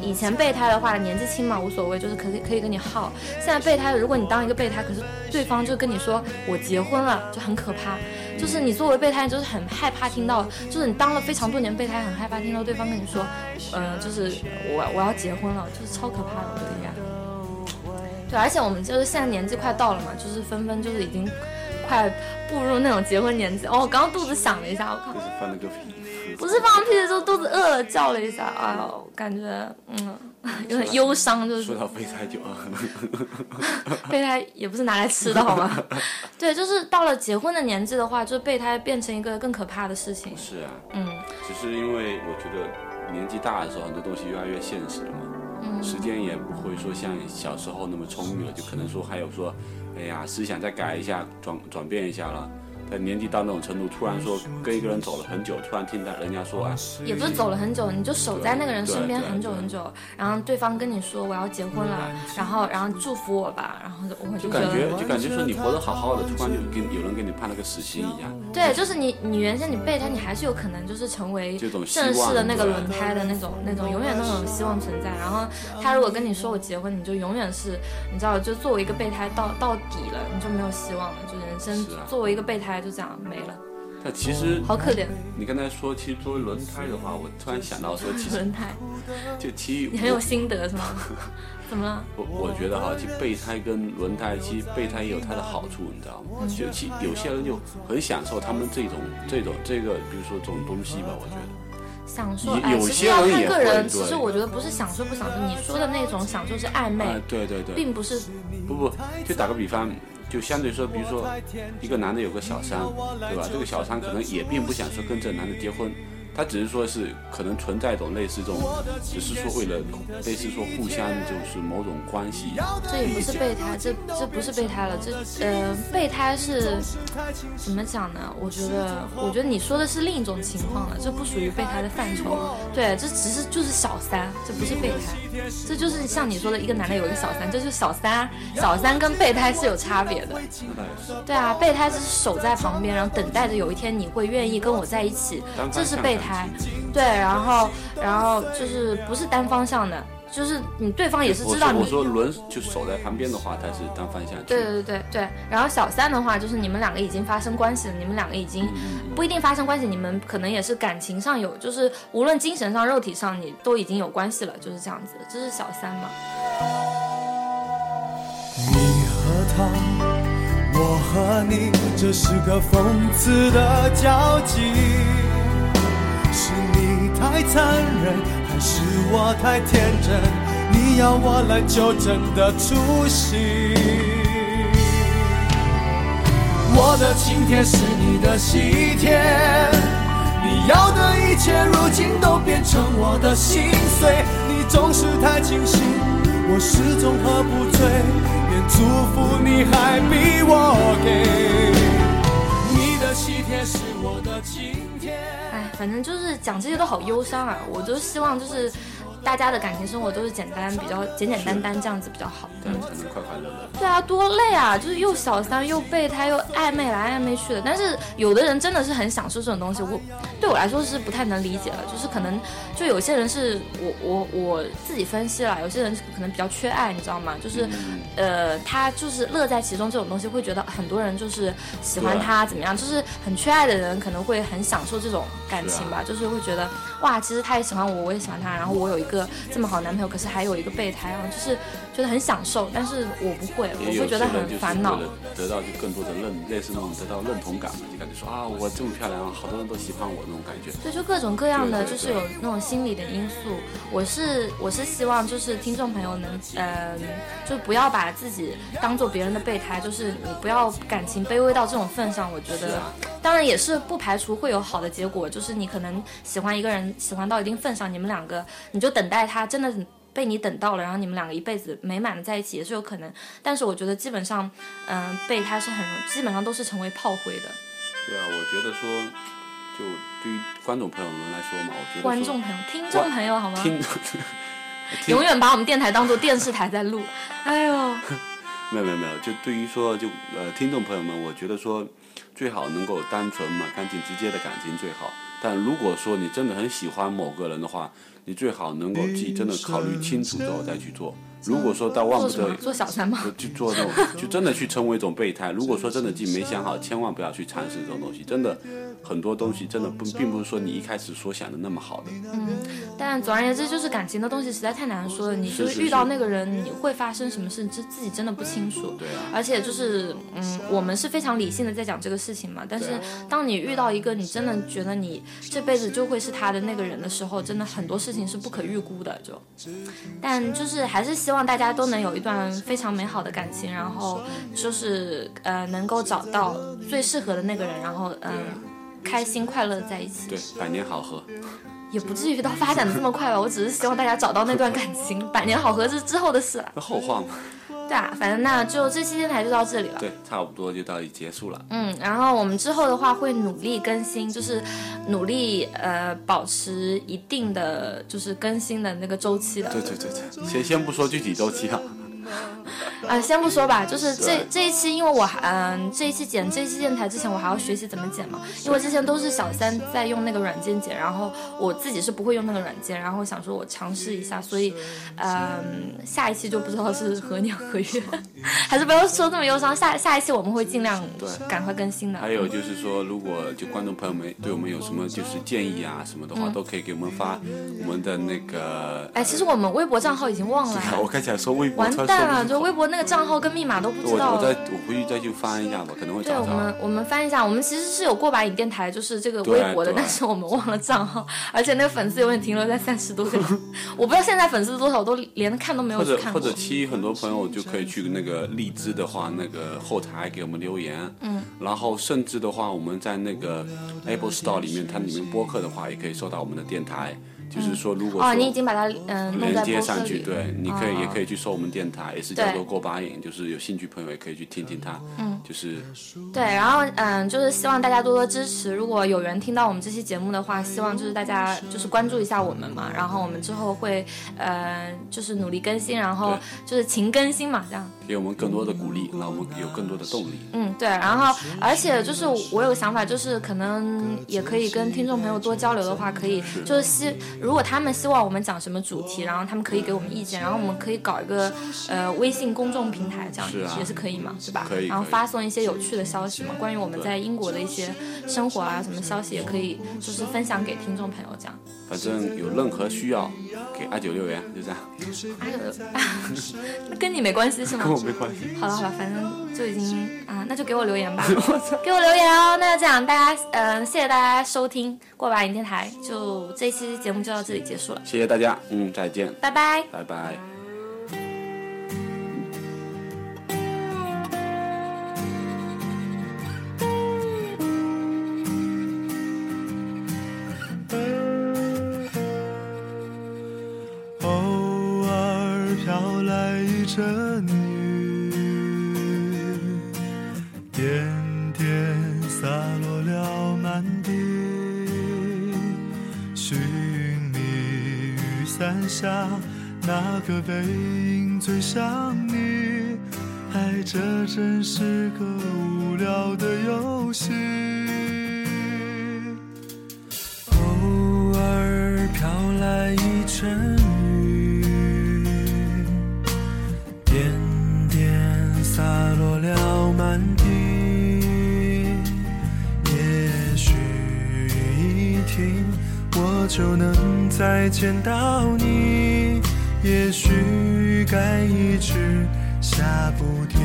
以前备胎的话，年纪轻嘛，无所谓，就是可以可以跟你耗。现在备胎，如果你当一个备胎，可是对方就跟你说我结婚了，就很可怕。就是你作为备胎，就是很害怕听到，就是你当了非常多年备胎，很害怕听到对方跟你说，嗯，就是我我要结婚了，就是超可怕的，我觉得呀。对，而且我们就是现在年纪快到了嘛，就是纷纷就是已经快步入那种结婚年纪。哦，我刚刚肚子响了一下，我靠。就是放了屁。不是放屁的时候肚叫了一下，哎呦，感觉嗯有点忧伤，就是说到备胎就饿，备胎也不是拿来吃的好吗？对，就是到了结婚的年纪的话，就备胎变成一个更可怕的事情。是啊，嗯，只是因为我觉得年纪大的时候很多东西越来越现实了嘛，嗯，时间也不会说像小时候那么充裕了，就可能说还有说，哎呀，思想再改一下，转转变一下了。年纪到那种程度，突然说跟一个人走了很久，突然听到人家说啊，也不是走了很久，你就守在那个人身边很久很久，然后对方跟你说我要结婚了，然后然后祝福我吧，然后我就感觉就感觉说你活得好好的，突然就跟有人给你判了个死刑一样。对，就是你你原先你备胎，你还是有可能就是成为正式的那个轮胎的那种那种永远那种希望存在。然后他如果跟你说我结婚，你就永远是你知道，就作为一个备胎到到底了，你就没有希望了，就人生作为一个备胎。就这样没了。那其实好可怜。你刚才说，其实作为轮胎的话，我突然想到说，其实轮胎就其实你很有心得是吗？怎么了？我我觉得哈，其实备胎跟轮胎，其实备胎也有它的好处，你知道吗？就其有些人就很享受他们这种这种这个，比如说这种东西吧，我觉得。享受，哎，其实要看个人。其实我觉得不是享受不享受，你说的那种享受是暧昧，对对对，并不是。不不，就打个比方。就相对说，比如说，一个男的有个小三，对吧？这个小三可能也并不想说跟这男的结婚。他只是说，是可能存在一种类似这种，只是说为了类似说互相就是某种关系。这也不是备胎，这这不是备胎了，这呃备胎是怎么讲呢？我觉得，我觉得你说的是另一种情况了，这不属于备胎的范畴。对，这只是就是小三，这不是备胎，这就是像你说的一个男的有一个小三，这就是小三。小三跟备胎是有差别的。对啊，备胎是守在旁边，然后等待着有一天你会愿意跟我在一起，这是备胎。对，然后，然后就是不是单方向的，就是你对方也是知道你。我说轮就守在旁边的话，他是单方向。对对对对，然后小三的话，就是你们两个已经发生关系了，你们两个已经不一定发生关系，你们可能也是感情上有，就是无论精神上、肉体上，你都已经有关系了，就是这样子，这是小三嘛。你和他，我和你，这是个讽刺的交集。是你太残忍，还是我太天真？你要我来纠正的出息。我的请帖是你的喜帖，你要的一切如今都变成我的心碎。你总是太清醒，我始终喝不醉，连祝福你还比我给。你的喜帖是。反正就是讲这些都好忧伤啊！我都希望就是。大家的感情生活都是简单，比较简简单单这样子比较好，这样才能快快乐乐。对啊，多累啊！就是又小三又备胎又暧昧来暧昧去的。但是有的人真的是很享受这种东西，我对我来说是不太能理解了。就是可能就有些人是我我我自己分析了，有些人可能比较缺爱，你知道吗？就是呃，他就是乐在其中这种东西，会觉得很多人就是喜欢他怎么样？就是很缺爱的人可能会很享受这种感情吧，就是会觉得哇，其实他也喜欢我，我也喜欢他，然后我有一个。这么好男朋友，可是还有一个备胎啊，就是觉得很享受，但是我不会，我会觉得很烦恼。得到就更多的认，类似那种得到认同感嘛，就感觉说啊，我这么漂亮，好多人都喜欢我那种感觉。所以，就各种各样的，就是有那种心理的因素。我是我是希望就是听众朋友能，嗯，就不要把自己当做别人的备胎，就是你不要感情卑微到这种份上。我觉得，当然也是不排除会有好的结果，就是你可能喜欢一个人，喜欢到一定份上，你们两个你就等待他。真的被你等到了，然后你们两个一辈子美满的在一起也是有可能，但是我觉得基本上，嗯，被他是很基本上都是成为炮灰的。对啊，我觉得说，就对于观众朋友们来说嘛，我觉得观众朋友、听众朋友好吗？听，永远把我们电台当做电视台在录。哎呦，没有没有没有，就对于说就呃听众朋友们，我觉得说最好能够单纯嘛、干净直接的感情最好。但如果说你真的很喜欢某个人的话，你最好能够自己真的考虑清楚之后再去做。如果说到万不得做小三吗？就做那种，就真的去成为一种备胎。如果说真的自己没想好，千万不要去尝试这种东西。真的，很多东西真的不，并不是说你一开始所想的那么好的。嗯，但总而言之，就是感情的东西实在太难说了。你就是遇到那个人，你会发生什么事，自自己真的不清楚。对啊。而且就是，嗯，我们是非常理性的在讲这个事情嘛。但是，当你遇到一个你真的觉得你这辈子就会是他的那个人的时候，真的很多事情是不可预估的。就，但就是还是希望大家都能有一段非常美好的感情，然后就是呃能够找到最适合的那个人，然后嗯开心快乐在一起。对，百年好合，也不至于到发展的这么快吧。我只是希望大家找到那段感情，百年好合是之后的事了。后话嘛。对啊，反正那就这期电台就到这里了。对，差不多就到这结束了。嗯，然后我们之后的话会努力更新，就是努力呃保持一定的就是更新的那个周期的。对对对对，先先不说具体周期啊。啊，先不说吧，就是这这一期，因为我还嗯，这一期剪这一期电台之前，我还要学习怎么剪嘛，因为之前都是小三在用那个软件剪，然后我自己是不会用那个软件，然后想说我尝试一下，所以嗯，下一期就不知道是何年何月，还是不要说那么忧伤，下下一期我们会尽量对赶快更新的。还有就是说，如果就观众朋友们对我们有什么就是建议啊什么的话，都可以给我们发我们的那个。哎，其实我们微博账号已经忘了。我看起来说微博。完蛋了，就微博那个。账号跟密码都不知道。我我再我回去再去翻一下吧，可能会找到。对，我们我们翻一下，我们其实是有过把瘾电台，就是这个微博的，但是我们忘了账号，而且那个粉丝永远停留在三十多个。我不知道现在粉丝多少，都连看都没有看或者期很多朋友就可以去那个荔枝的话，那个后台给我们留言。嗯。然后甚至的话，我们在那个 Apple Store 里面，它里面播客的话，也可以收到我们的电台。就是说，如果哦，你已经把它嗯连接上去，对，你可以也可以去搜我们电台，也是叫做过把瘾，就是有兴趣朋友也可以去听听它，嗯，就是对，然后嗯，就是希望大家多多支持，如果有人听到我们这期节目的话，希望就是大家就是关注一下我们嘛，然后我们之后会呃就是努力更新，然后就是勤更新嘛，这样。给我们更多的鼓励，让我们有更多的动力。嗯，对，然后而且就是我有个想法，就是可能也可以跟听众朋友多交流的话，可以就是希。如果他们希望我们讲什么主题，然后他们可以给我们意见，然后我们可以搞一个呃微信公众平台，这样也是可以嘛，对吧？可以。然后发送一些有趣的消息嘛，关于我们在英国的一些生活啊，什么消息也可以，就是分享给听众朋友这样。反正有任何需要，给阿九留言，就这样。阿九，跟你没关系是吗？跟我没关系。好了好了，反正就已经啊，那就给我留言吧。给我留言哦。那就这样，大家嗯，谢谢大家收听过把瘾电台，就这期节目就到这里结束了。谢谢大家，嗯，再见，拜拜，拜拜。个背影最像你？爱这真是个无聊的游戏。偶尔飘来一阵雨，点点洒落了满地。也许雨一停，我就能再见到你。也许该一直下不停。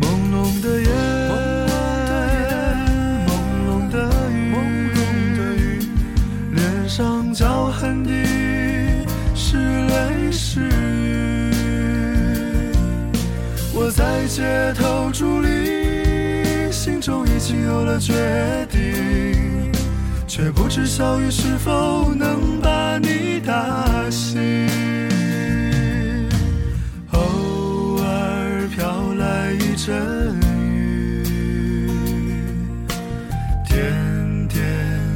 朦胧的夜，朦胧的雨，脸上脚痕滴，是泪是雨。我在街头伫立，心中已经有了决定。却不知小雨是否能把你打醒。偶尔飘来一阵雨，点点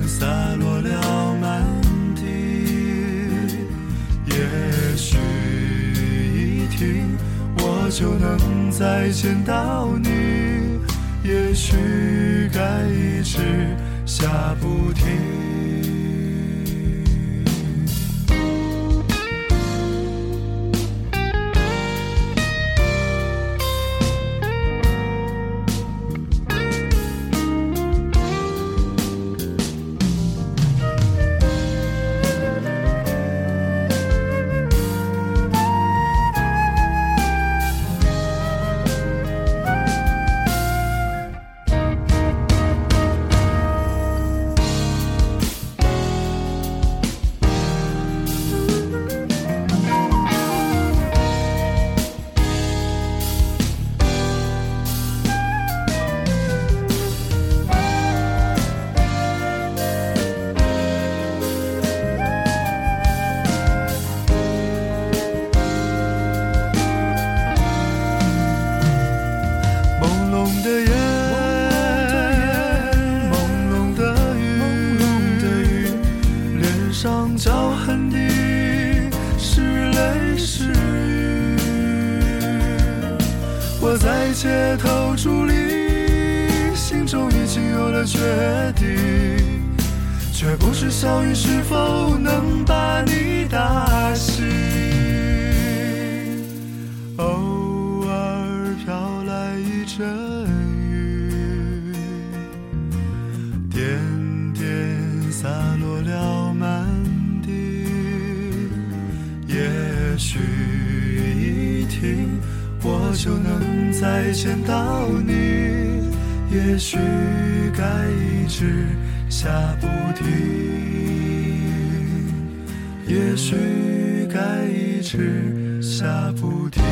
洒落了满地。也许一停，我就能再见到你。也许该一直。下不停。下不停，也许该一直下不停。